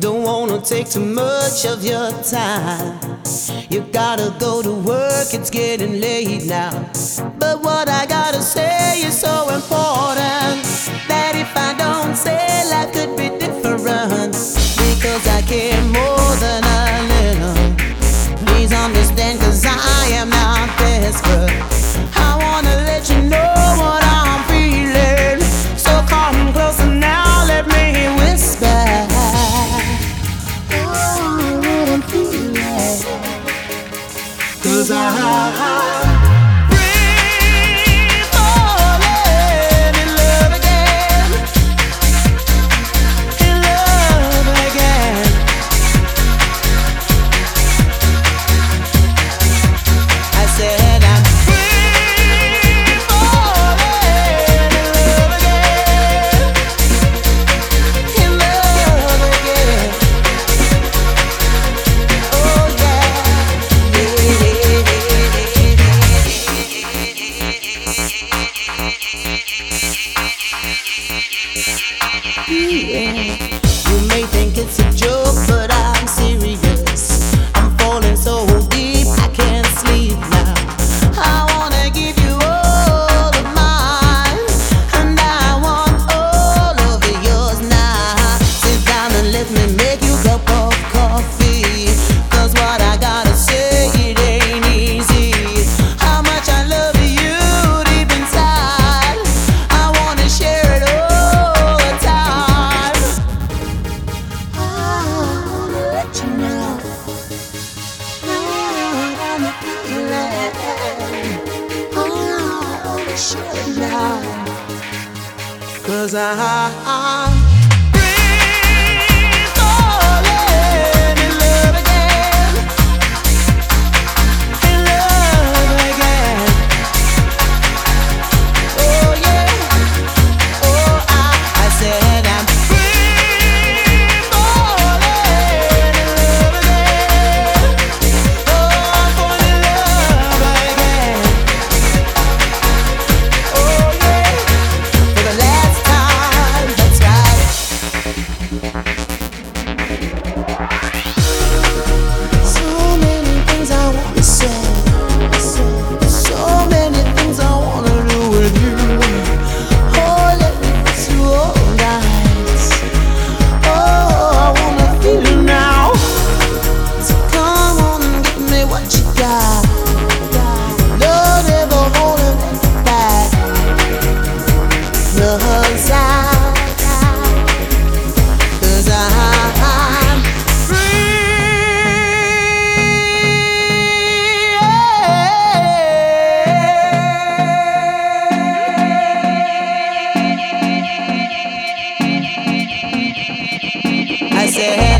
Don't wanna take too much of your time. You gotta go to work, it's getting late now. But what I gotta say is so important. That You may think it's a joke. Cause I, I yeah.